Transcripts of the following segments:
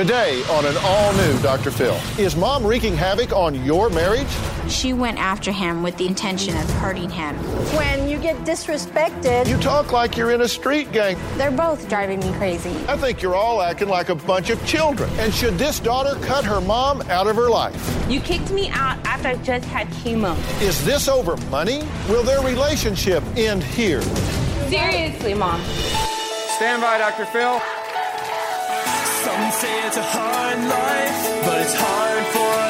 Today on an all new Dr. Phil. Is mom wreaking havoc on your marriage? She went after him with the intention of hurting him. When you get disrespected, You talk like you're in a street gang. They're both driving me crazy. I think you're all acting like a bunch of children. And should this daughter cut her mom out of her life? You kicked me out after I just had chemo. Is this over money? Will their relationship end here? Seriously, Mom. Stand by, Dr. Phil. Some say it's a hard life, but it's hard for us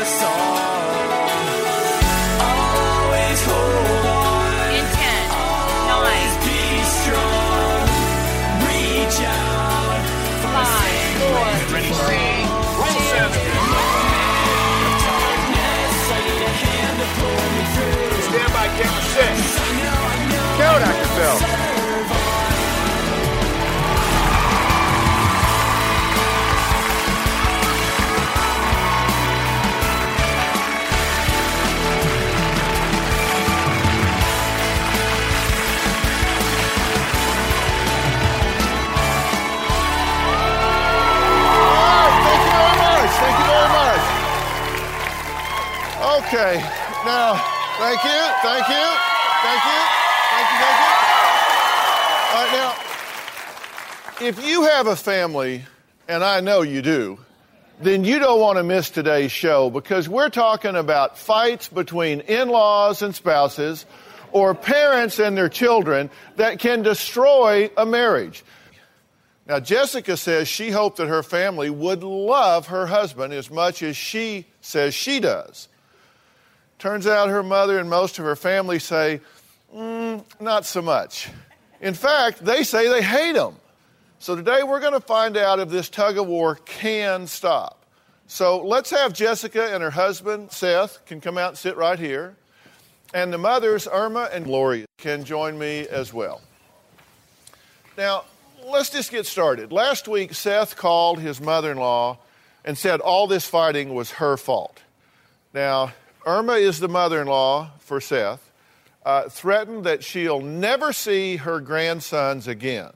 have a family, and I know you do, then you don't want to miss today's show because we're talking about fights between in laws and spouses or parents and their children that can destroy a marriage. Now, Jessica says she hoped that her family would love her husband as much as she says she does. Turns out her mother and most of her family say, "Mm, not so much. In fact, they say they hate him. So today we're going to find out if this tug of war can stop. So let's have Jessica and her husband, Seth, can come out and sit right here. And the mothers, Irma and Gloria, can join me as well. Now, let's just get started. Last week, Seth called his mother in law and said all this fighting was her fault. Now, Irma is the mother in law for Seth, uh, threatened that she'll never see her grandsons again.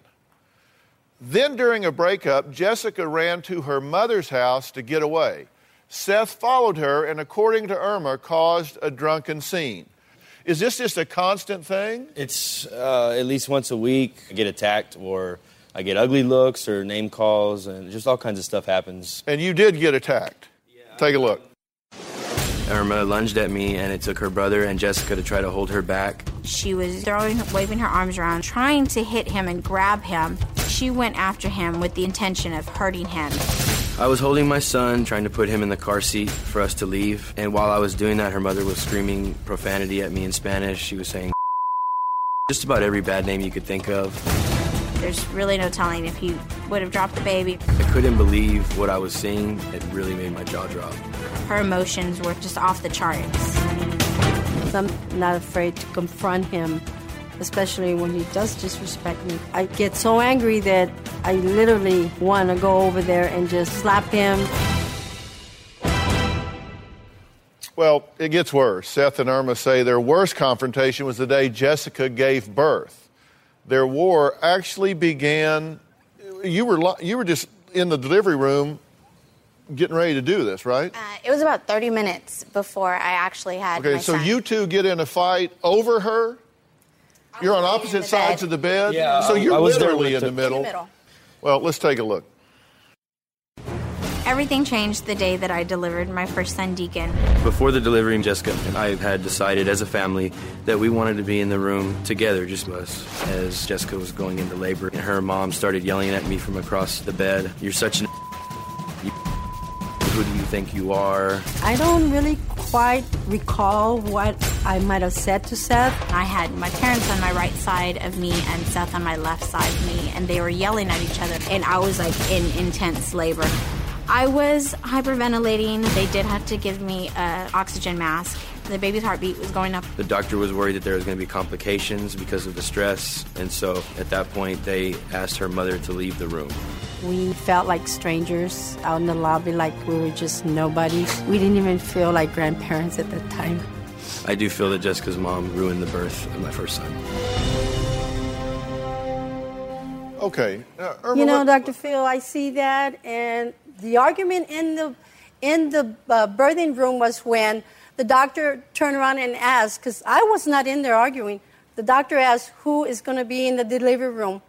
Then, during a breakup, Jessica ran to her mother's house to get away. Seth followed her and, according to Irma, caused a drunken scene. Is this just a constant thing? It's uh, at least once a week. I get attacked, or I get ugly looks, or name calls, and just all kinds of stuff happens. And you did get attacked. Take a look. Irma lunged at me, and it took her brother and Jessica to try to hold her back. She was throwing, waving her arms around, trying to hit him and grab him. She went after him with the intention of hurting him. I was holding my son, trying to put him in the car seat for us to leave. And while I was doing that, her mother was screaming profanity at me in Spanish. She was saying just about every bad name you could think of. There's really no telling if he would have dropped the baby. I couldn't believe what I was seeing. It really made my jaw drop. Her emotions were just off the charts. I'm not afraid to confront him, especially when he does disrespect me. I get so angry that I literally want to go over there and just slap him. Well, it gets worse. Seth and Irma say their worst confrontation was the day Jessica gave birth. Their war actually began. You were you were just in the delivery room, getting ready to do this, right? Uh, it was about 30 minutes before I actually had Okay, my so son. you two get in a fight over her. You're on opposite sides bed. of the bed. Yeah, so you're I was literally in the the- middle. In the middle. Well, let's take a look. Everything changed the day that I delivered my first son, Deacon. Before the delivery, Jessica and I had decided as a family that we wanted to be in the room together, just us, as Jessica was going into labor. And her mom started yelling at me from across the bed, You're such an. You, who do you think you are? I don't really quite recall what I might have said to Seth. I had my parents on my right side of me and Seth on my left side of me, and they were yelling at each other, and I was like in intense labor. I was hyperventilating. They did have to give me an oxygen mask. The baby's heartbeat was going up. The doctor was worried that there was going to be complications because of the stress, and so at that point, they asked her mother to leave the room. We felt like strangers out in the lobby, like we were just nobody. We didn't even feel like grandparents at that time. I do feel that Jessica's mom ruined the birth of my first son. Okay. Uh, Irma, You know, what- Dr. Phil, I see that, and the argument in the in the uh, birthing room was when the doctor turned around and asked, because I was not in there arguing. The doctor asked who is going to be in the delivery room,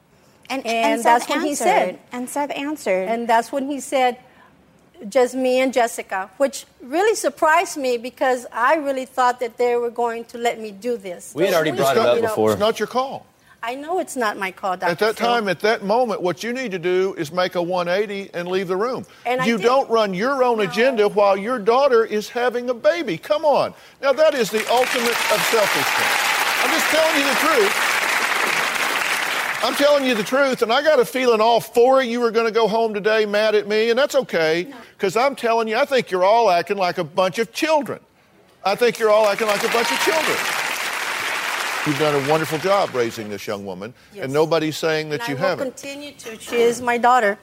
And, and, Seth that's when he answered. said, And Seth answered. and that's when he said, just me and Jessica, which really surprised me because I really thought that they were going to let me do this. We had already It's brought it up before. It's not your call. I know it's not my call, Dr. At that Phil. time, at that moment, what you need to do is make a 180 and leave the room. And you don't run your own agenda while your daughter is having a baby. Come on. Now, that is the ultimate of selfishness. I'm just telling you the truth. I'm telling you the truth, and I got a feeling all four of you are going to go home today mad at me, and that's okay, because I'm telling you, I think you're all acting like a bunch of children. I think you're all acting like a bunch of children. You've done a wonderful job raising this young woman, Yes. and nobody's saying that and you I will haven't. continue to. She is my daughter,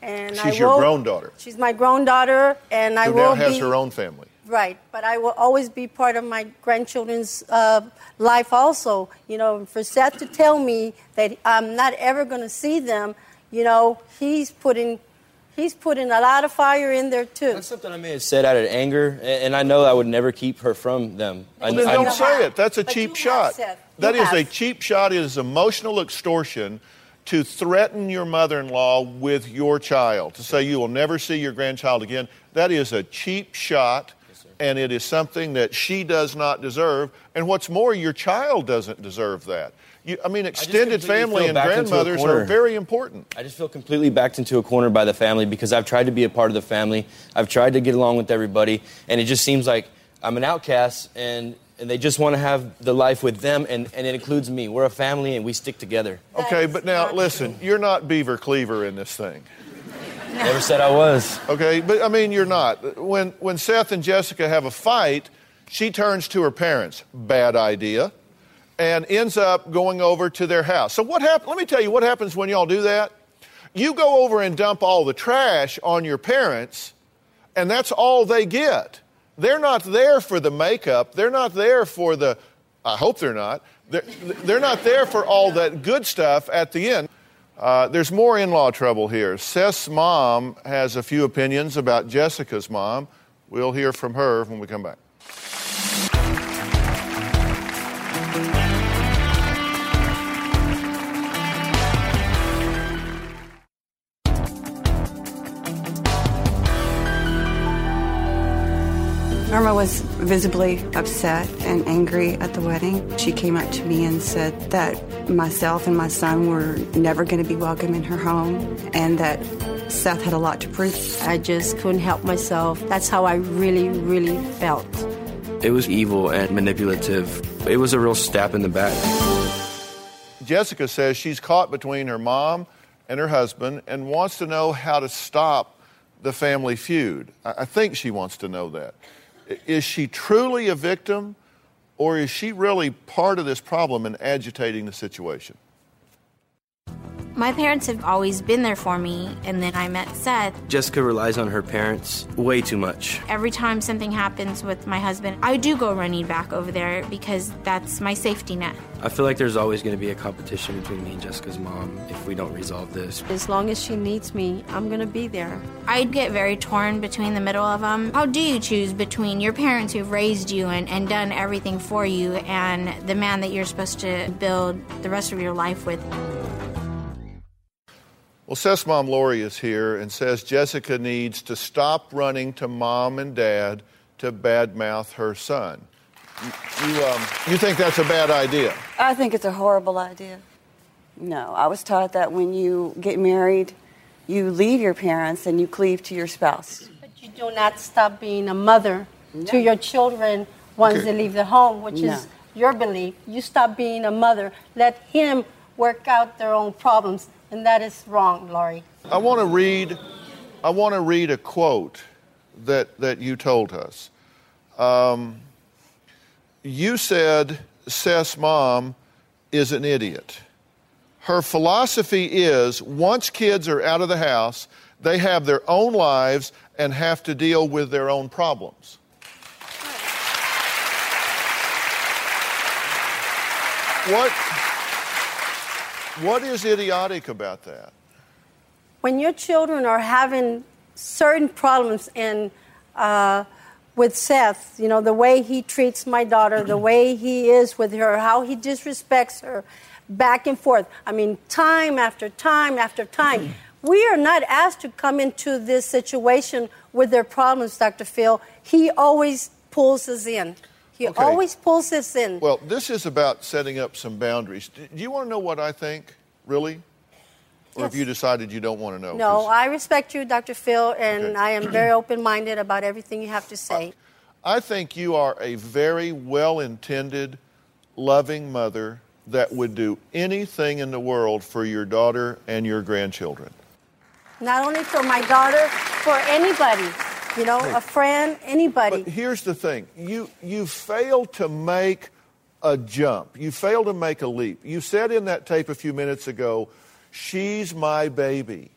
and I She's your will- grown daughter. She's my grown daughter, and I Who will now has be her own family. right. But I will always be part of my grandchildren's uh, life. Also, you know, for Seth to tell me that I'm not ever going to see them, you know, he's putting he's putting a lot of fire in there too. That's something I may have said out of anger, and I know I would never keep her from them. I, then I- don't say it. That's a But cheap you shot. have, Seth. That You is a cheap shot. It is emotional extortion to threaten your mother in law with your child, to say you will never see your grandchild again. That is a cheap shot, and it is something that she does not deserve. And what's more, your child doesn't deserve that. You, I mean, extended completely family feel and backed into a grandmothers are corner. very important. I just feel completely backed into a corner by the family because I've tried to be a part of the family. I've tried to get along with everybody, and it just seems like I'm an outcast, and, and they just want to have the life with them, and, and it includes me. We're a family, and we stick together. Okay, but now not listen, you're not Beaver Cleaver in this thing. Never said I was. Okay, but I mean, you're not. When, when Seth and Jessica have a fight, she turns to her parents. Bad idea. And ends up going over to their house. So, what happened? Let me tell you what happens when y'all do that. You go over and dump all the trash on your parents, and that's all they get. They're not there for the makeup. They're not there for the, I hope they're not. They're, they're not there for all that good stuff at the end. Uh, there's more in law trouble here. Seth's mom has a few opinions about Jessica's mom. We'll hear from her when we come back. Irma was visibly upset and angry at the wedding. She came up to me and said that myself and my son were never going to be welcome in her home and that Seth had a lot to prove. I just couldn't help myself. That's how I really, really felt. It was evil and manipulative. It was a real stab in the back. Jessica says she's caught between her mom and her husband and wants to know how to stop the family feud. I I think she wants to know that. Is she truly a victim, or is she really part of this problem and agitating the situation? My parents have always been there for me, and then I met Seth. Jessica relies on her parents way too much. Every time something happens with my husband, I do go running back over there because that's my safety net. I feel like there's always going to be a competition between me and Jessica's mom if we don't resolve this. As long as she needs me, I'm going to be there. I'd get very torn between the middle of them. How do you choose between your parents who've raised you and, and done everything for you and the man that you're supposed to build the rest of your life with? Well, Seth's mom, Lori, is here and says Jessica needs to stop running to mom and dad to badmouth her son. You, you, um, you think that's a bad idea? I think it's a horrible idea. No, I was taught that when you get married, you leave your parents and you cleave to your spouse. But you do not stop being a mother to your children once Okay. they leave the home, which No. is your belief. You stop being a mother. Let him work out their own problems. And that is wrong, Lori. I want to read I want to read a quote that, that you told us. Um, you said Seth's mom is an idiot. Her philosophy is once kids are out of the house, they have their own lives and have to deal with their own problems. What, what is idiotic about that? when your children are having certain problems and uh, with Seth, you know, the way he treats my daughter, the way he is with her, how he disrespects her, back and forth. I mean, time after time after time. We are not asked to come into this situation with their problems, Dr. Phil. He always pulls us in. He Okay. always pulls this in. Well, this is about setting up some boundaries. Do you want to know what I think, really? Or have you decided you don't want to know? no, 'Cause I respect you, Dr. Phil, and Okay. I am very open minded about everything you have to say. I think you are a very well intended, loving mother that would do anything in the world for your daughter and your grandchildren. Not only for my daughter, for anybody, you know, a friend, anybody. But here's the thing you, you failed to make a jump, you failed to make a leap. You said in that tape a few minutes ago, She's my baby.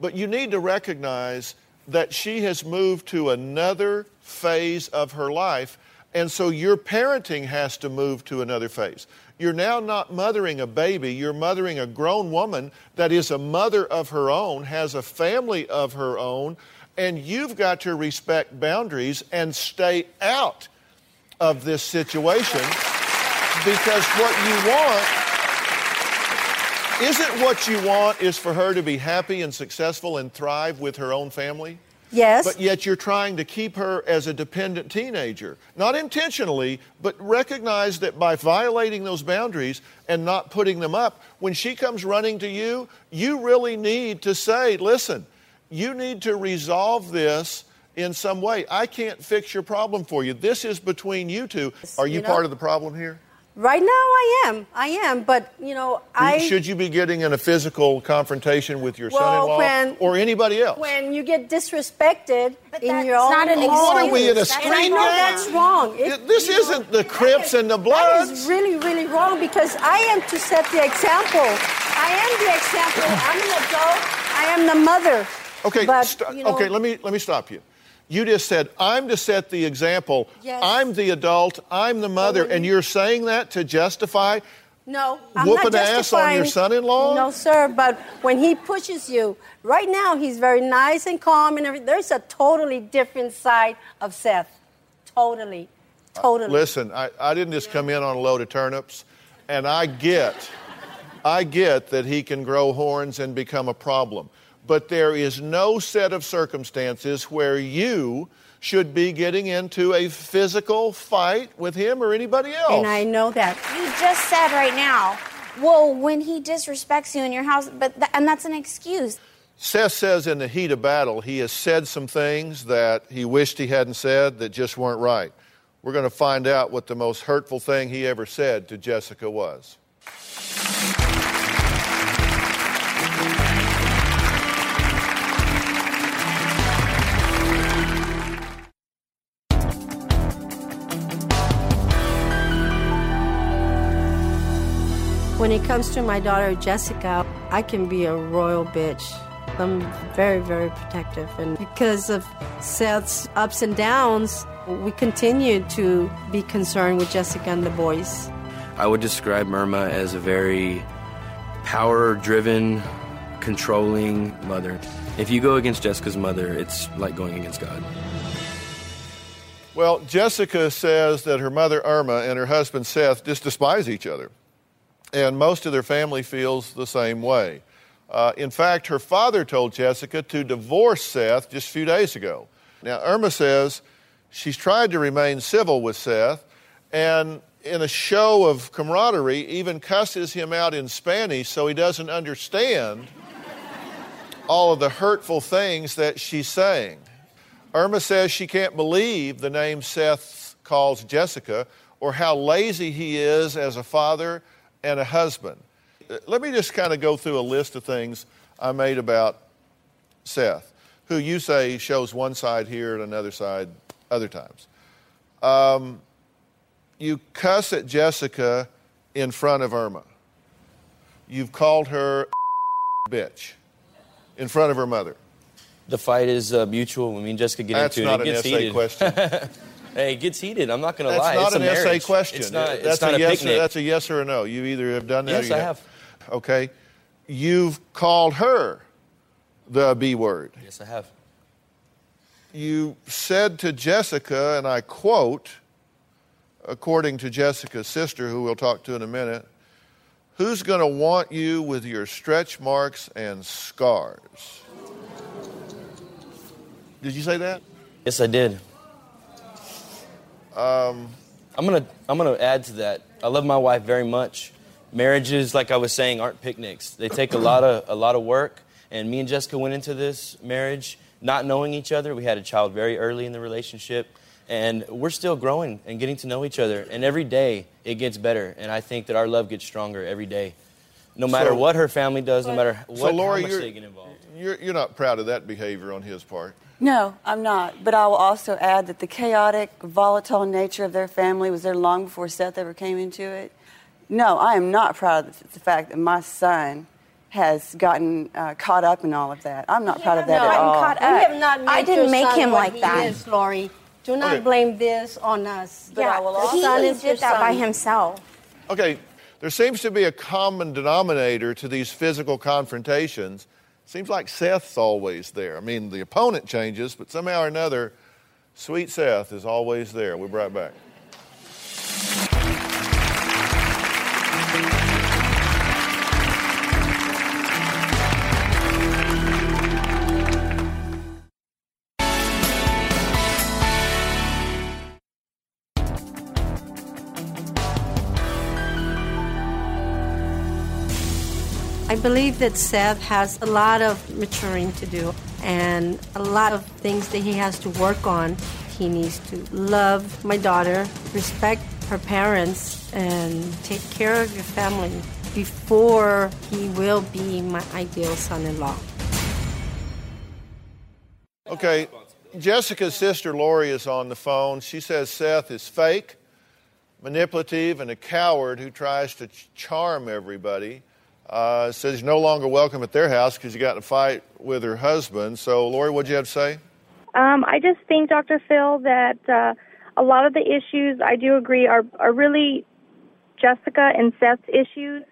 But you need to recognize that she has moved to another phase of her life, and so your parenting has to move to another phase. You're now not mothering a baby, you're mothering a grown woman that is a mother of her own, has a family of her own, and you've got to respect boundaries and stay out of this situation because what you want isn't what you want is for her to be happy and successful and thrive with her own family? Yes. But yet you're trying to keep her as a dependent teenager. Not intentionally, but recognize that by violating those boundaries and not putting them up, when she comes running to you, you really need to say, listen, you need to resolve this in some way. I can't fix your problem for you. This is between you two. Are you, You know- part of the problem here? Right now, I am. I am. But, you know, I. Should you be getting in a physical confrontation with your Well, son-in-law when- or anybody else? When you get disrespected in that's your own not an home. What are we in a That's And I know that's wrong. It- It- this isn't the Crips and the That Bloods. is really, really wrong because I am to set the example. I am the example. I'm an adult. I am the mother. Okay, But, st- you know- okay. Let me let me stop you. You just said I'm to set the example. Yes. I'm the adult. I'm the mother, and you- you're saying that to justify. No, I'm Whooping not ass on your son-in-law? No, sir. But when he pushes you, right now he's very nice and calm and everything. There's a totally different side of Seth. Totally, uh, totally. Listen, I, I didn't just come in on a load of turnips, and I get, I get that he can grow horns and become a problem. But there is no set of circumstances where you should be getting into a physical fight with him or anybody else. and I know that. You just said right now, well, when he disrespects you in your house, but th- and that's an excuse. Seth says in the heat of battle, he has said some things that he wished he hadn't said that just weren't right. We're going to find out what the most hurtful thing he ever said to Jessica was. When it comes to my daughter Jessica, I can be a royal bitch. I'm very, very protective. And because of Seth's ups and downs, we continue to be concerned with Jessica and the boys. I would describe Myrma as a very power driven, controlling mother. If you go against Jessica's mother, it's like going against God. Well, Jessica says that her mother Irma and her husband Seth just despise each other. And most of their family feels the same way. Uh, in fact, her father told Jessica to divorce Seth just a few days ago. Now, Irma says she's tried to remain civil with Seth, and in a show of camaraderie, even cusses him out in Spanish so he doesn't understand all of the hurtful things that she's saying. Irma says she can't believe the name Seth calls Jessica or how lazy he is as a father and a husband. Let me just kind of go through a list of things I made about Seth, who you say shows one side here and another side other times. Um, you cuss at Jessica in front of Irma. You've called her bitch in front of her mother. The fight is uh, mutual. When me and Jessica get That's into not it, it an gets essay heated. question. hey, it gets heated. I'm not going to That's lie. not it's an essay question. It's not, that's it's not a, a, yes. picnic. That's a yes or a no. You either have done that. Yes, or you I have. Okay. You've called her the B word. Yes, I have. You said to Jessica, and I quote, according to Jessica's sister, who we'll talk to in a minute, who's going to want you with your stretch marks and scars? Did you say that? Yes, I did. Um, I'm gonna I'm gonna add to that. I love my wife very much. Marriages, like I was saying, aren't picnics. They take a lot of a lot of work. And me and Jessica went into this marriage not knowing each other. We had a child very early in the relationship, and we're still growing and getting to know each other. And every day it gets better. And I think that our love gets stronger every day. No matter So- what her family does, no matter what so, Lori, how much you're, they get involved. you're, you're not proud of that behavior on his part. No, I'm not. But I will also add that the chaotic, volatile nature of their family was there long before Seth ever came into it. No, I am not proud of the fact that my son has gotten uh, caught up in all of that. I'm not proud of that no, at all. We have not made I didn't your make son him like he that. Is, Lori. Do not Okay. blame this on us. But I will also- he Son is did that by himself. Okay, there seems to be a common denominator to these physical confrontations. Seems like Seth's always there. I mean, the opponent changes, but somehow or another, sweet Seth is always there. We'll be right back. I believe that Seth has a lot of maturing to do and a lot of things that he has to work on. He needs to love my daughter, respect her parents, and take care of your family before he will be my ideal son in law. Okay, Jessica's sister Lori is on the phone. She says Seth is fake, manipulative, and a coward who tries to ch- charm everybody. Uh, says he's no longer welcome at their house because he got in a fight with her husband. So, Lori, what'd you have to say? Um, I just think, Dr. Phil, that uh, a lot of the issues I do agree are are really Jessica and Seth's issues,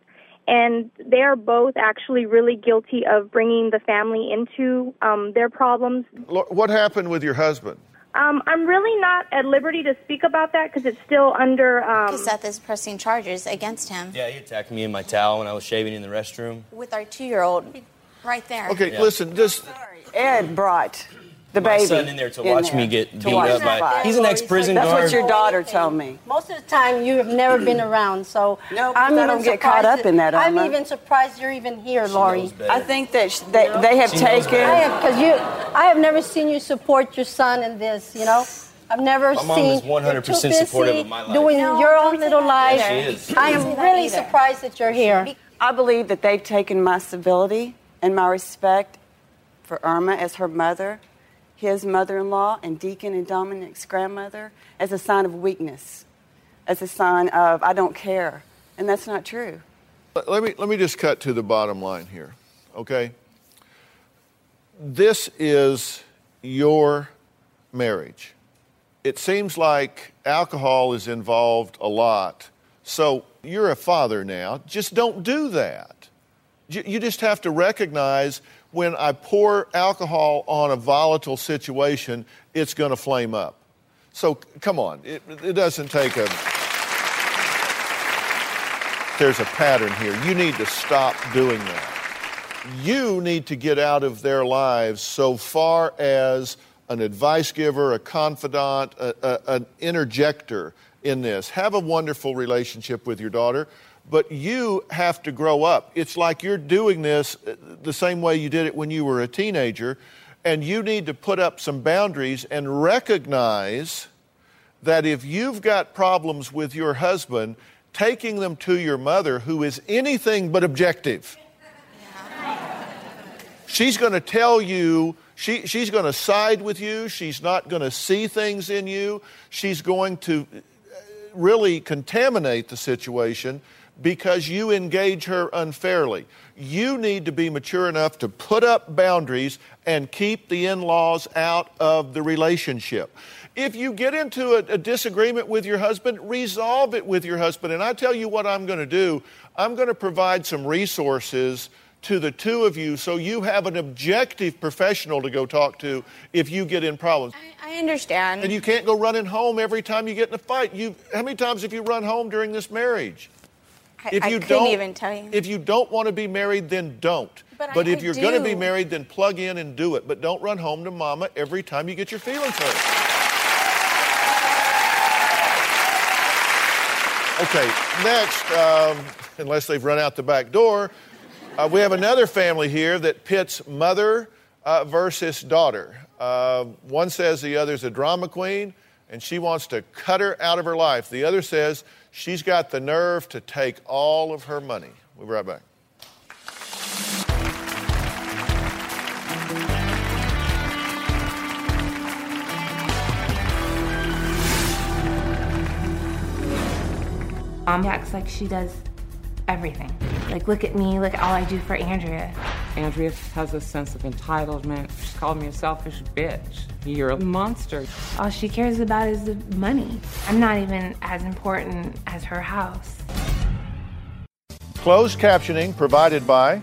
and they are both actually really guilty of bringing the family into um, their problems. What happened with your husband? Um, I'm really not at liberty to speak about that because it's still under. Um, Because Seth is pressing charges against him Yeah, he attacked me in my towel when I was shaving in the restroom. with our two-year-old right there. Okay, Yeah. listen, just Ed brought the My baby. son in there to watch me get to beat up by- he's an ex-prison guard. That's guard. what your daughter told me. Most of the time, you have never been around, so No, I'm because I even don't get caught surprised up in that, I'm Irma. even surprised you're even here, Lori. I think that sh- they, they have She taken. I have, because you, I have never seen you support your son in this. You know, I've never My mom seen. is 100% you're too busy supportive of my life. Doing No, your I own don't little life. either. She is. I I don't say am really either. surprised that you're here. I believe that they've taken my civility and my respect for Irma as her mother, his mother-in-law, and Deacon and Dominic's grandmother as a sign of weakness, as a sign of I don't care, and that's not true. Let me, let me just cut to the bottom line here, okay? This is your marriage. It seems like alcohol is involved a lot. So you're a father now. Just don't do that. You just have to recognize when I pour alcohol on a volatile situation, it's going to flame up. So come on, it, it doesn't take a. There's a pattern here. You need to stop doing that. You need to get out of their lives so far as an advice giver, a confidant, a, a, an interjector in this. Have a wonderful relationship with your daughter, but you have to grow up. It's like you're doing this uh, the same way you did it when you were a teenager, and you need to put up some boundaries and recognize that if you've got problems with your husband, taking them to your mother, who is anything but objective, she's going to tell you She, she's going to side with you. She's not going to see things in you. She's going to uh, really contaminate the situation because you engage her unfairly. You need to be mature enough to put up boundaries and keep the in laws out of the relationship. If you get into a, a, disagreement with your husband, resolve it with your husband. And I tell you what I'm going to do I'm going to provide some resources to the two of you so you have an objective professional to go talk to if you get in problems. I, I understand. And you can't go running home every time you get in a fight. You, how many times have you run home during this marriage? I, if you I couldn't even tell you. If you don't want to be married, then don't. But, but I, if you're do. going to be married, then plug in and do it. But don't run home to mama every time you get your feelings hurt. Okay, next, um, unless they've run out the back door, uh, we have another family here that pits mother uh, versus daughter. Uh, one says the other's a drama queen and she wants to cut her out of her life. The other says she's got the nerve to take all of her money. We'll be right back. Mom acts like she does everything. Like, look at me, look at all I do for Andrea. Andrea has a sense of entitlement. She's called me a selfish bitch. You're a monster. All she cares about is the money. I'm not even as important as her house. Closed captioning provided by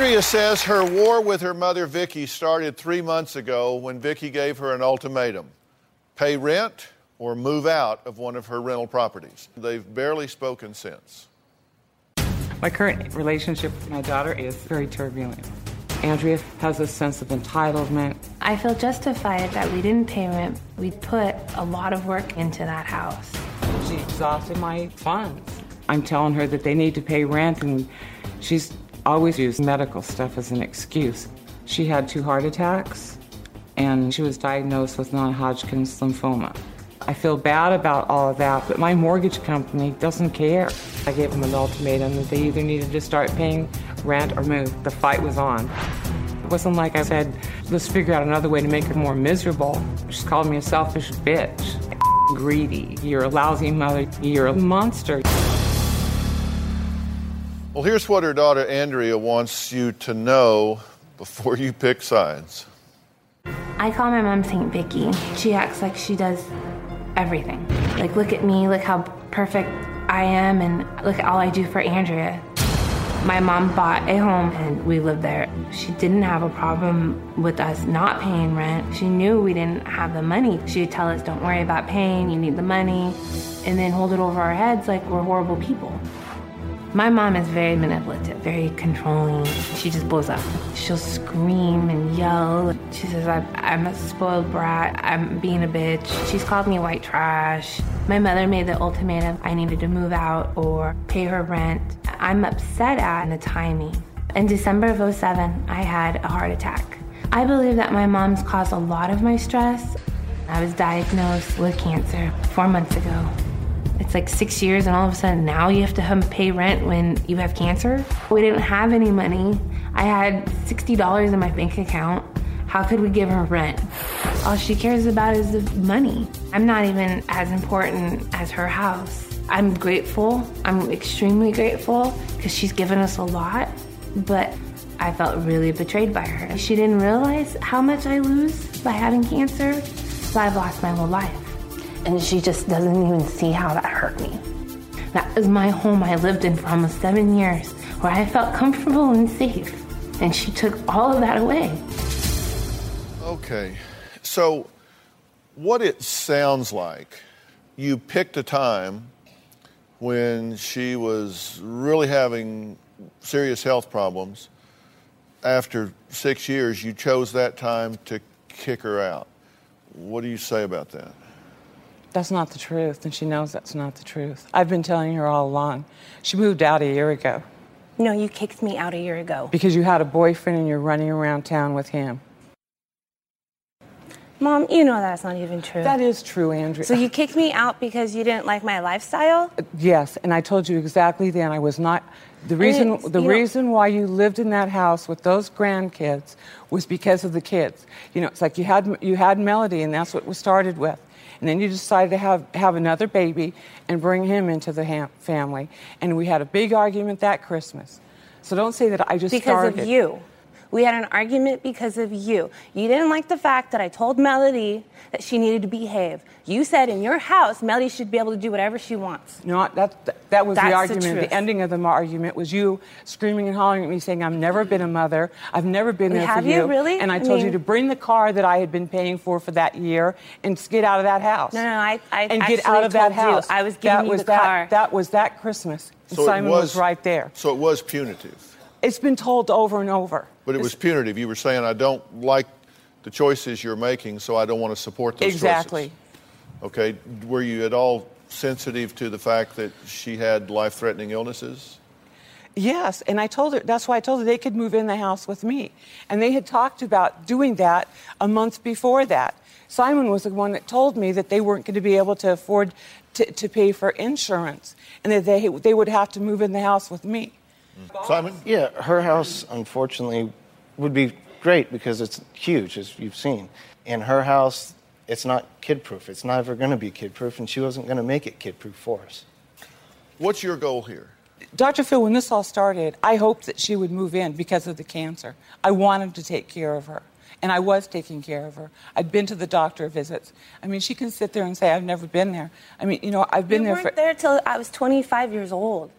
Andrea says her war with her mother Vicky started three months ago when Vicky gave her an ultimatum pay rent or move out of one of her rental properties. They've barely spoken since. My current relationship with my daughter is very turbulent. Andrea has a sense of entitlement. I feel justified that we didn't pay rent. We put a lot of work into that house. She exhausted my funds. I'm telling her that they need to pay rent, and she's always used medical stuff as an excuse. She had two heart attacks, and she was diagnosed with non Hodgkin's lymphoma. I feel bad about all of that, but my mortgage company doesn't care. I gave them an ultimatum that they either needed to start paying rent or move. The fight was on. It wasn't like I said, let's figure out another way to make her more miserable. She called me a selfish bitch. Greedy. You're a lousy mother. You're a monster. Well, here's what her daughter Andrea wants you to know before you pick sides. I call my mom Saint Vicky. She acts like she does everything. Like, look at me, look how perfect I am, and look at all I do for Andrea. My mom bought a home and we lived there. She didn't have a problem with us not paying rent. She knew we didn't have the money. She'd tell us, don't worry about paying, you need the money, and then hold it over our heads like we're horrible people. My mom is very manipulative, very controlling. She just blows up. She'll scream and yell. She says, I'm a spoiled brat. I'm being a bitch. She's called me white trash. My mother made the ultimatum I needed to move out or pay her rent. I'm upset at the timing. In December of 07, I had a heart attack. I believe that my mom's caused a lot of my stress. I was diagnosed with cancer four months ago. It's like six years, and all of a sudden now you have to pay rent when you have cancer. We didn't have any money. I had $60 in my bank account. How could we give her rent? All she cares about is the money. I'm not even as important as her house. I'm grateful. I'm extremely grateful because she's given us a lot, but I felt really betrayed by her. She didn't realize how much I lose by having cancer, so I've lost my whole life. And she just doesn't even see how that hurt me. That was my home I lived in for almost seven years, where I felt comfortable and safe. And she took all of that away. Okay. So, what it sounds like, you picked a time when she was really having serious health problems. After six years, you chose that time to kick her out. What do you say about that? That's not the truth, and she knows that's not the truth. I've been telling her all along. She moved out a year ago No, you kicked me out a year ago. because you had a boyfriend and you're running around town with him. Mom, you know that's not even true. That is true, Andrea. So you kicked me out because you didn't like my lifestyle? Uh, yes, and I told you exactly then I was not the reason the you know- reason why you lived in that house with those grandkids was because of the kids. You know, it's like you had you had Melody and that's what was started with. And then you decided to have have another baby and bring him into the ham- family. And we had a big argument that Christmas. So don't say that I just because started. of you. We had an argument because of you. You didn't like the fact that I told Melody that she needed to behave. You said in your house, Melody should be able to do whatever she wants. No, that, that, that was That's the the argument. truth. The, ending of the argument was you screaming and hollering at me, saying, "I've never been a mother. I've never been there Have for you Have you, really? And I I told you to bring the car that I had been paying for for that year and get out of that house. No, no, I, I and get out of that told you. I was giving that you was the that, car. That was that Christmas. So Simon was, was- right there. So it was punitive. It's been told over and over. But it was punitive. You were saying, I don't like the choices you're making, so I don't want to support those Exactly. choices. Okay. Were you at all sensitive to the fact that she had life threatening illnesses? Yes, and I told her that's why I told her they could move in the house with me. And they had talked about doing that a month before that. Simon was the one that told me that they weren't going to be able to afford to, to pay for insurance and that they, they would have to move in the house with me. Mm-hmm. Simon? Yeah, her house, unfortunately, would be great because it's huge, as you've seen. In her house, it's not kid proof. It's never going to be kid proof, and she wasn't going to make it kid proof for us. What's your goal here? Dr. Phil, when this all started, I hoped that she would move in because of the cancer. I wanted to take care of her. And I was taking care of her. I'd been to the doctor visits. I mean, she can sit there and say, I've never been there. I mean, you know, I've been you there weren't for. there till I was 25 years old.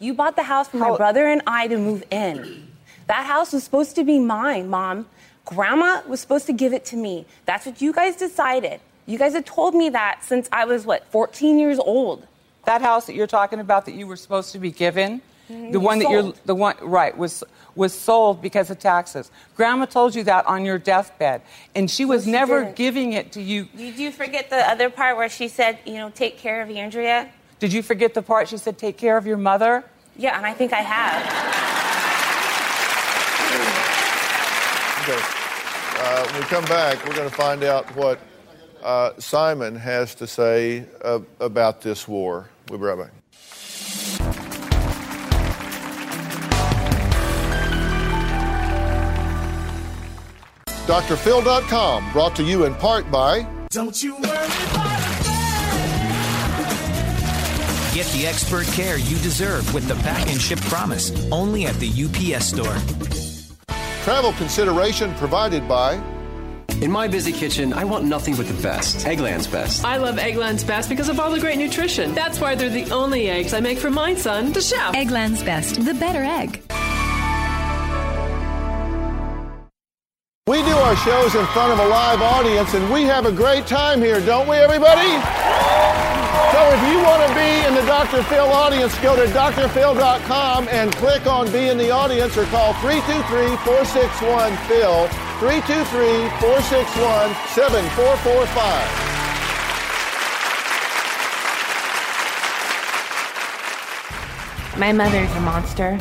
You bought the house for my brother and I to move in. That house was supposed to be mine, Mom. Grandma was supposed to give it to me. That's what you guys decided. You guys had told me that since I was, what, 14 years old. That house that you're talking about that you were supposed to be given, Mhm. the one that you're, Sold. the one, right, was was sold because of taxes. Grandma told you that on your deathbed, and she was she never didn't. giving it to you. Did you forget the other part where she said, you know, take care of Andrea? Did you forget the part she said, "Take care of your mother"? Yeah, and I think I have. Okay. Uh, when we come back, we're going to find out what uh, Simon has to say uh, about this war. We'll be right back. DrPhil.com, brought to you in part by Don't you worry Get the expert care you deserve with the pack and ship promise only at the UPS store. Travel consideration provided by In my busy kitchen, I want nothing but the best. Eggland's best. I love Eggland's Best because of all the great nutrition. That's why they're the only eggs I make for my son, the chef. Eggland's Best, the better egg. We do our shows in front of a live audience, and we have a great time here, don't we, everybody? So if you want to be in the Dr. Phil audience, go to drphil.com and click on Be in the Audience or call 323-461-PHIL, 323-461-7445. My mother's a monster.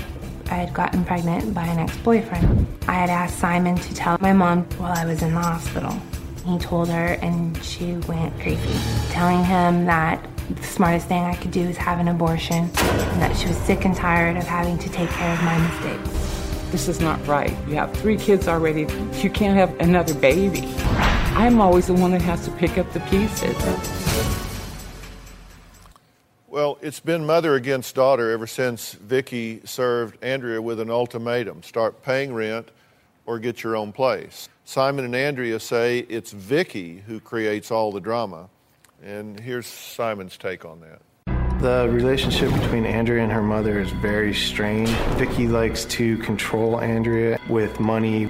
I had gotten pregnant by an ex boyfriend. I had asked Simon to tell my mom while I was in the hospital. He told her, and she went crazy, telling him that the smartest thing I could do is have an abortion, and that she was sick and tired of having to take care of my mistakes. This is not right. You have three kids already. You can't have another baby. I'm always the one that has to pick up the pieces. Well, it's been mother against daughter ever since Vicky served Andrea with an ultimatum start paying rent or get your own place. Simon and Andrea say it's Vicky who creates all the drama. And here's Simon's take on that. The relationship between Andrea and her mother is very strained. Vicky likes to control Andrea with money.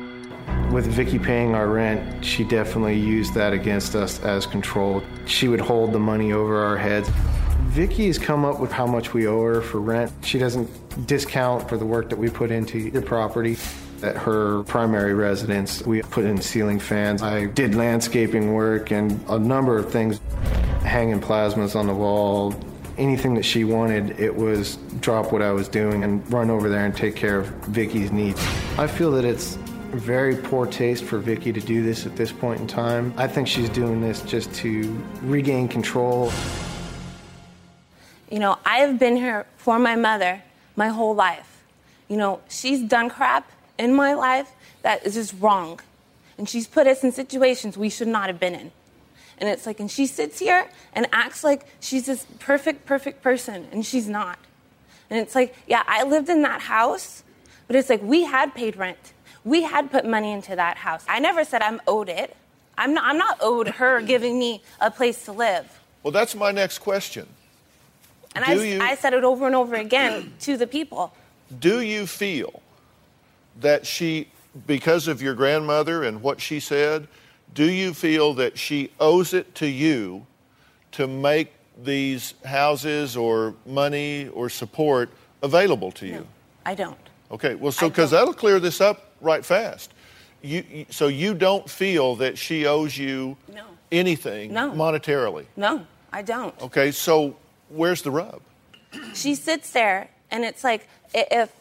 With Vicky paying our rent, she definitely used that against us as control. She would hold the money over our heads. Vicky has come up with how much we owe her for rent. She doesn't discount for the work that we put into the property. At her primary residence, we put in ceiling fans. I did landscaping work and a number of things, hanging plasmas on the wall. Anything that she wanted, it was drop what I was doing and run over there and take care of Vicky's needs. I feel that it's very poor taste for Vicky to do this at this point in time. I think she's doing this just to regain control. You know, I have been here for my mother my whole life. You know, she's done crap in my life that is just wrong. And she's put us in situations we should not have been in. And it's like, and she sits here and acts like she's this perfect, perfect person, and she's not. And it's like, yeah, I lived in that house, but it's like we had paid rent. We had put money into that house. I never said I'm owed it. I'm not, I'm not owed her giving me a place to live. Well, that's my next question. And I, you- I said it over and over again to the people. Do you feel that she, because of your grandmother and what she said, do you feel that she owes it to you to make these houses or money or support available to you? No, I don't. Okay, well, so because that'll clear this up right fast. You, so you don't feel that she owes you No. anything No. monetarily? No, I don't. Okay, so where's the rub? she sits there and it's like if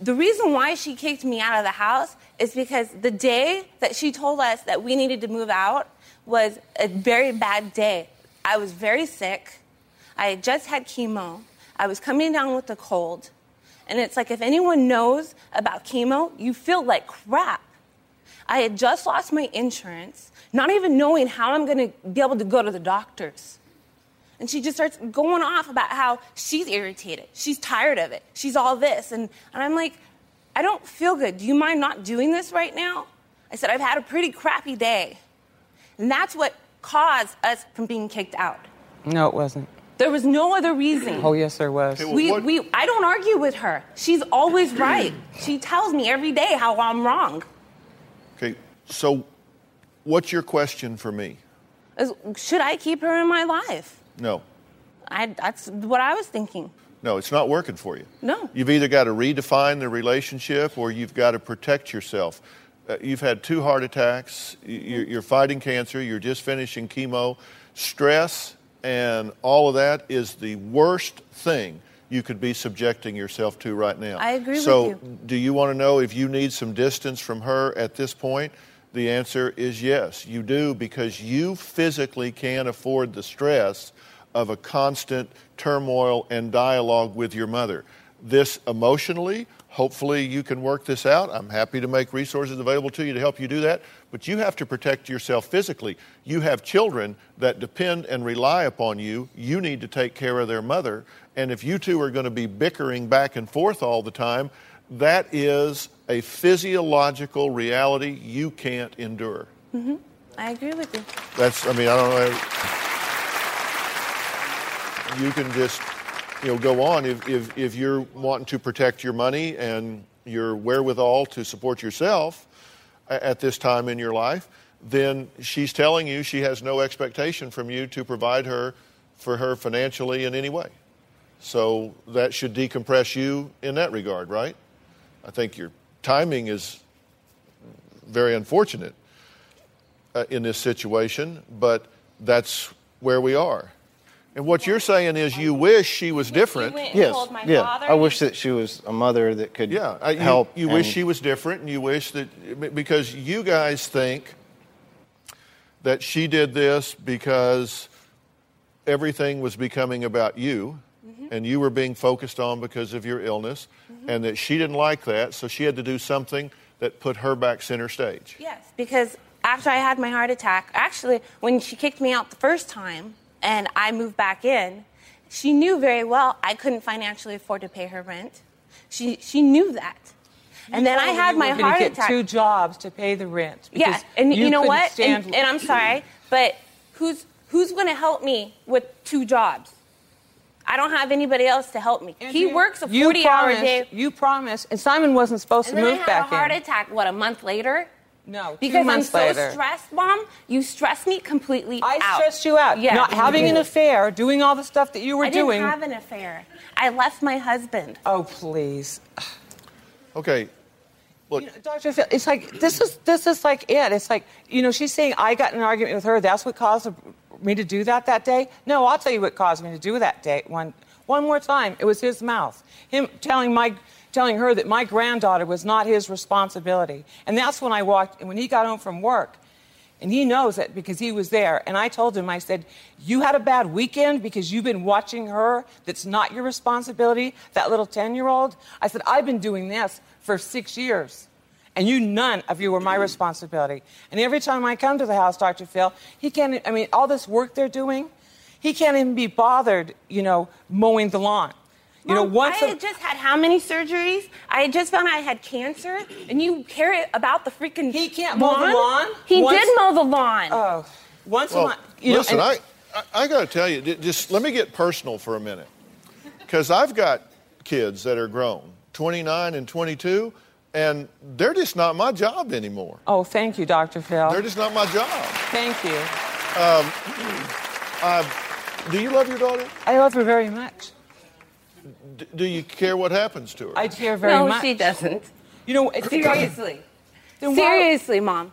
the reason why she kicked me out of the house is because the day that she told us that we needed to move out was a very bad day. I was very sick. I had just had chemo. I was coming down with a cold. And it's like if anyone knows about chemo you feel like crap. I had just lost my insurance not even knowing how i'm going to be able to go to the doctors and she just starts going off about how she's irritated. She's tired of it. She's all this. And, and I'm like, I don't feel good. Do you mind not doing this right now? I said, I've had a pretty crappy day. And that's what caused us from being kicked out. No, it wasn't. There was no other reason. Oh, yes, there was. we, we, I don't argue with her. She's always right. She tells me every day how I'm wrong. Okay, so what's your question for me? Is- Should I keep her in my life? No, I, that's what I was thinking. no, it's not working for you. No. You've either got to redefine the relationship or you've got to protect yourself. Uh, you've had two heart attacks, you're, you're fighting cancer, you're just finishing chemo. Stress and all of that is the worst thing you could be subjecting yourself to right now. I agree with you. so, do you want to know if you need some distance from her at this point? The answer is yes, you do, because you physically can't afford the stress of a constant turmoil and dialogue with your mother. This emotionally, hopefully you can work this out. I'm happy to make resources available to you to help you do that, but you have to protect yourself physically. You have children that depend and rely upon you. You need to take care of their mother. And if you two are going to be bickering back and forth all the time, that is a physiological reality you can't endure. Mm-hmm. I agree with you. That's, I mean, I don't know. You can just, you know, go on. If, if, if you're wanting to protect your money and your wherewithal to support yourself at this time in your life, then she's telling you she has no expectation from you to provide her for her financially in any way. So that should decompress you in that regard, right? I think your timing is very unfortunate uh, in this situation, but that's where we are. And what you're saying is you wish she was different. Yes, yeah. I wish that she was a mother that could Yeah, I- you, help. You wish she was different, and you wish that because you guys think that she did this because everything was becoming about you, mm-hmm. and you were being focused on because of your illness, mm-hmm. and that she didn't like that, so she had to do something that put her back center stage. Yes, because after I had my heart attack, actually, when she kicked me out the first time and I moved back in, she knew very well I couldn't financially afford to pay her rent. She, she knew that. and then I had you my heart get attack. two jobs to pay the rent. Yeah, and you, know what? And, and I'm sorry, but who's who's going to help me with two jobs? I don't have anybody else to help me. he works a 40 you hour day. You promised, and Simon wasn't supposed And to move I had back a heart in. attack. What a month later? No, two because I'm months so later. stressed, Mom. You stress me completely out. I out. stressed you out. Yeah, Not having an affair, doing all the stuff that you were I didn't doing. have an affair. I left my husband. Oh please. Okay. Look, You know, Dr. Phil, it's like this is this is like it. It's like you know she's saying I got in an argument with her. That's what caused me to do that that day. No, I'll tell you what caused me to do that day. One one more time, it was his mouth. Him telling my telling her that my granddaughter was not his responsibility. And that's when I walked. And when he got home from work, and he knows it because he was there. And I told him, I said, You had a bad weekend because you've been watching her. That's not your responsibility, that little 10 year old. I said, I've been doing this for six years. And you, none of you, were my responsibility. And every time I come to the house, Dr. Phil, he can't, I mean, all this work they're doing, he can't even be bothered, you know, mowing the lawn. You know, Mom, once I a- had just had how many surgeries? I had just found I had cancer, and you care about the freaking. He can't mow the lawn? He Once- did mow the lawn. Oh, once well, a month. You know, listen, and- I, I, I got to tell you, just let me get personal for a minute. Because I've got kids that are grown, 29 and 22, and they're just not my job anymore. Oh, thank you, Dr. Phil. They're just not my job. Thank you. Um, uh, do you love your daughter? I love her very much. D- do you care what happens to her? I care very no, much. No, she doesn't. You know, it's seriously. Why- Seriously, Mom.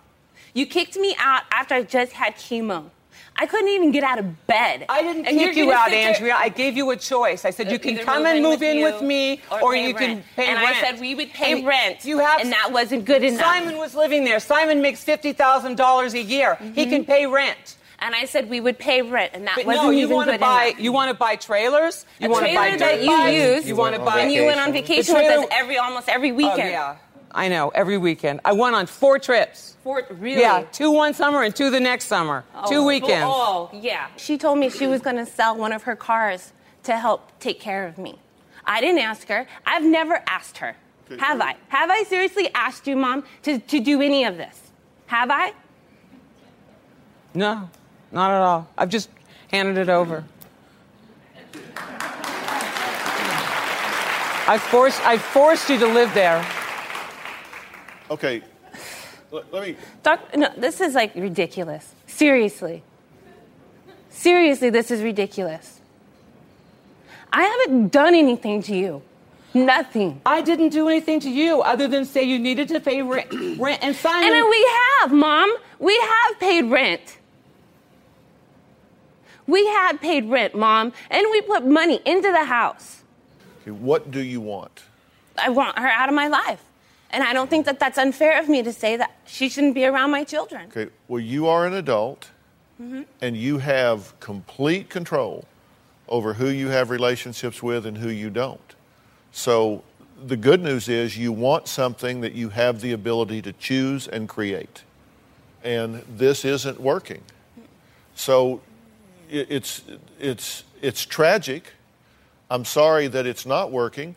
You kicked me out after I just had chemo. I couldn't even get out of bed. I didn't And kick you out, Andrea. I gave you a choice. I said you can come and move in you with me, or, pay you can rent. pay and rent. I said we would pay And rent. You have, and that wasn't good enough. Simon was living there. Simon makes fifty thousand dollars a year. He mm-hmm. can pay rent. And I said we would pay rent, and that But wasn't no, you even want to good buy. enough. You want to buy trailers. You a want to buy trailer that you bikes, used You want to buy. when you went on The vacation with us every almost every weekend. Oh, weekend. yeah, I know. Every weekend, I went on four trips. For, really? Yeah, two one summer and two the next summer. Oh, two Oh, weekends. Oh, yeah. She told me she was going to sell one of her cars to help take care of me. I didn't ask her. I've never asked her. Have I? Have I seriously asked you, Mom, to, to do any of this? Have I? No, not at all. I've just handed it over. I forced, I forced you to live there. Okay, let, let me. Doc, no, this is like ridiculous. Seriously. Seriously, this is ridiculous. I haven't done anything to you. Nothing. I didn't do anything to you other than say you needed to pay rent, rent and sign. And then we have, Mom. We have paid rent. We have paid rent, Mom, and we put money into the house. Okay, what do you want? I want her out of my life. And I don't think that that's unfair of me to say that she shouldn't be around my children. Okay, well, you are an adult Mhm. and you have complete control over who you have relationships with and who you don't. So the good news is you want something that you have the ability to choose and create. And this isn't working. So it's, it's, it's tragic. I'm sorry that it's not working.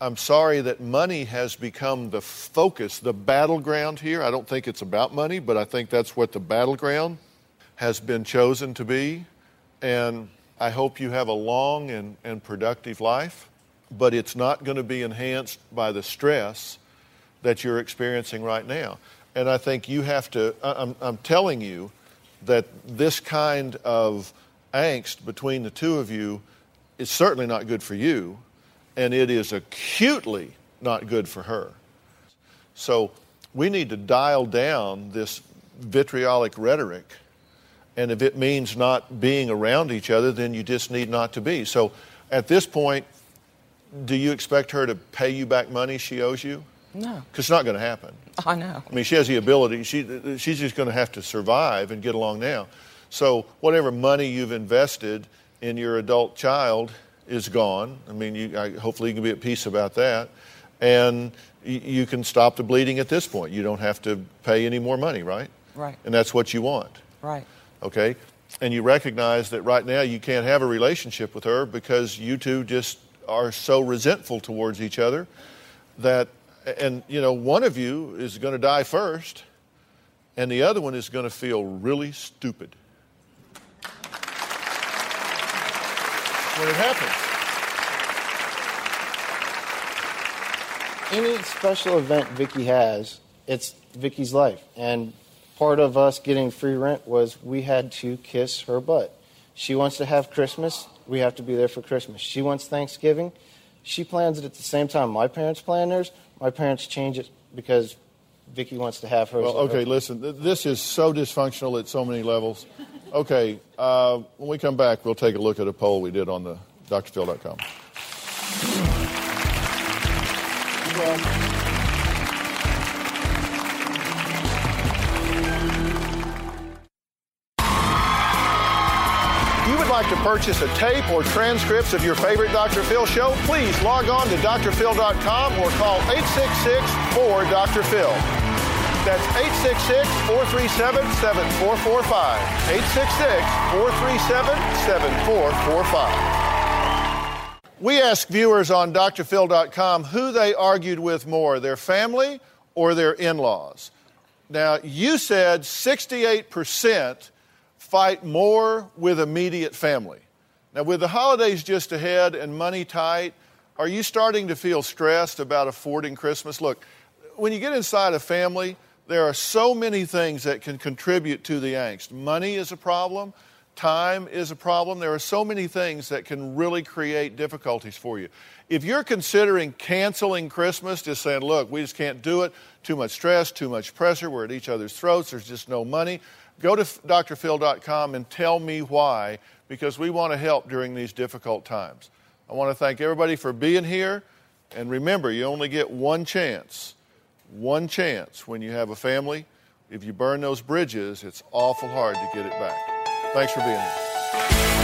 I'm sorry that money has become the focus, the battleground here. I don't think it's about money, but I think that's what the battleground has been chosen to be. And I hope you have a long and, and productive life, but it's not going to be enhanced by the stress that you're experiencing right now. And I think you have to, I'm, I'm telling you that this kind of angst between the two of you is certainly not good for you, and it is acutely not good for her. So we need to dial down this vitriolic rhetoric. And if it means not being around each other, then you just need not to be. So at this point, do you expect her to pay you back money she owes you? No. Because it's not going to happen. I know. I mean, she has the ability. She, she's just going to have to survive and get along now. So whatever money you've invested in your adult child is gone. I mean, you, I, hopefully you can be at peace about that, and y- you can stop the bleeding at this point. You don't have to pay any more money, right? Right. And that's what you want. Right. Okay? And you recognize that right now you can't have a relationship with her because you two just are so resentful towards each other that, and you know, one of you is going to die first and the other one is going to feel really stupid. When it happens. any special event Vicky has, it's Vicky's life. And part of us getting free rent was we had to kiss her butt. She wants to have Christmas, we have to be there for Christmas. She wants Thanksgiving, she plans it at the same time my parents plan theirs. My parents change it because Vicky wants to have hers. Well, okay, listen, th- this is so dysfunctional at so many levels. Okay, uh, when we come back, we'll take a look at a poll we did on the drphil.com. you would like to purchase a tape or transcripts of your favorite Dr. Phil show, please log on to drphil.com or call 866-4-DR-PHIL. That's 866-437-7445. 866-437-7445. We ask viewers on drphil.com who they argued with more, their family or their in-laws. Now, you said 68% fight more with immediate family. Now, with the holidays just ahead and money tight, are you starting to feel stressed about affording Christmas? Look, when you get inside a family, there are so many things that can contribute to the angst. Money is a problem, time is a problem. There are so many things that can really create difficulties for you. If you're considering canceling Christmas, just saying, look, we just can't do it, too much stress, too much pressure, we're at each other's throats, there's just no money, go to drphil.com and tell me why, because we want to help during these difficult times. I want to thank everybody for being here. And remember, you only get one chance, one chance when you have a family. If you burn those bridges, it's awful hard to get it back. Thanks for being here.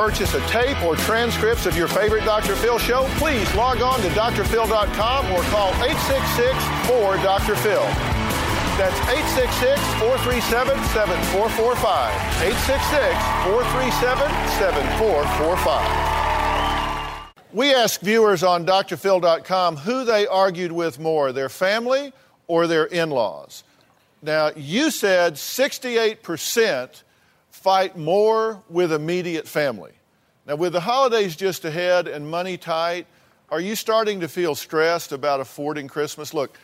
Purchase a tape or transcripts of your favorite Dr. Phil show, please log on to drphil.com or call 866-4-DR-PHIL. That's 866-437-7445. 866-437-7445. We ask viewers on drphil.com who they argued with more, their family or their in-laws. Now, you said 68% fight more with immediate family. Now, with the holidays just ahead and money tight, are you starting to feel stressed about affording Christmas? Look,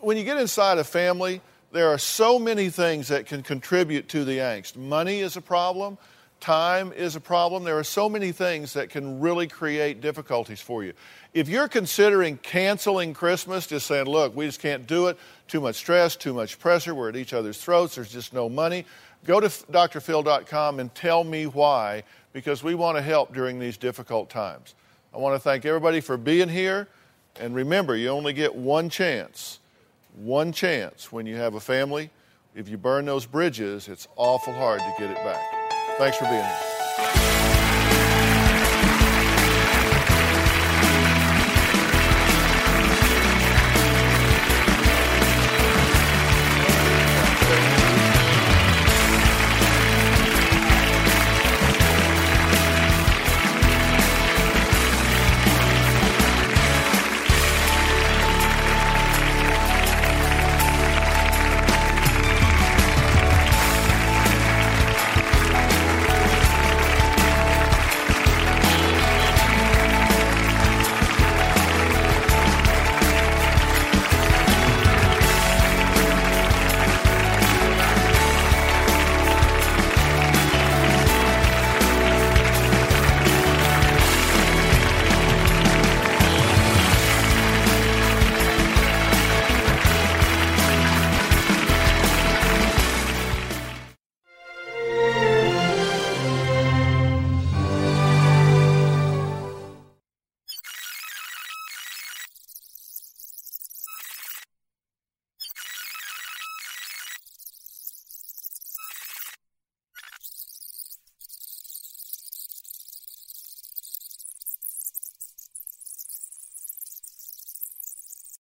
when you get inside a family, there are so many things that can contribute to the angst. Money is a problem, time is a problem. There are so many things that can really create difficulties for you. If you're considering canceling Christmas, just saying, look, we just can't do it, too much stress, too much pressure, we're at each other's throats, there's just no money, go to drphil.com and tell me why, because we want to help during these difficult times. I want to thank everybody for being here. And remember, you only get one chance, one chance when you have a family. If you burn those bridges, it's awful hard to get it back. Thanks for being here.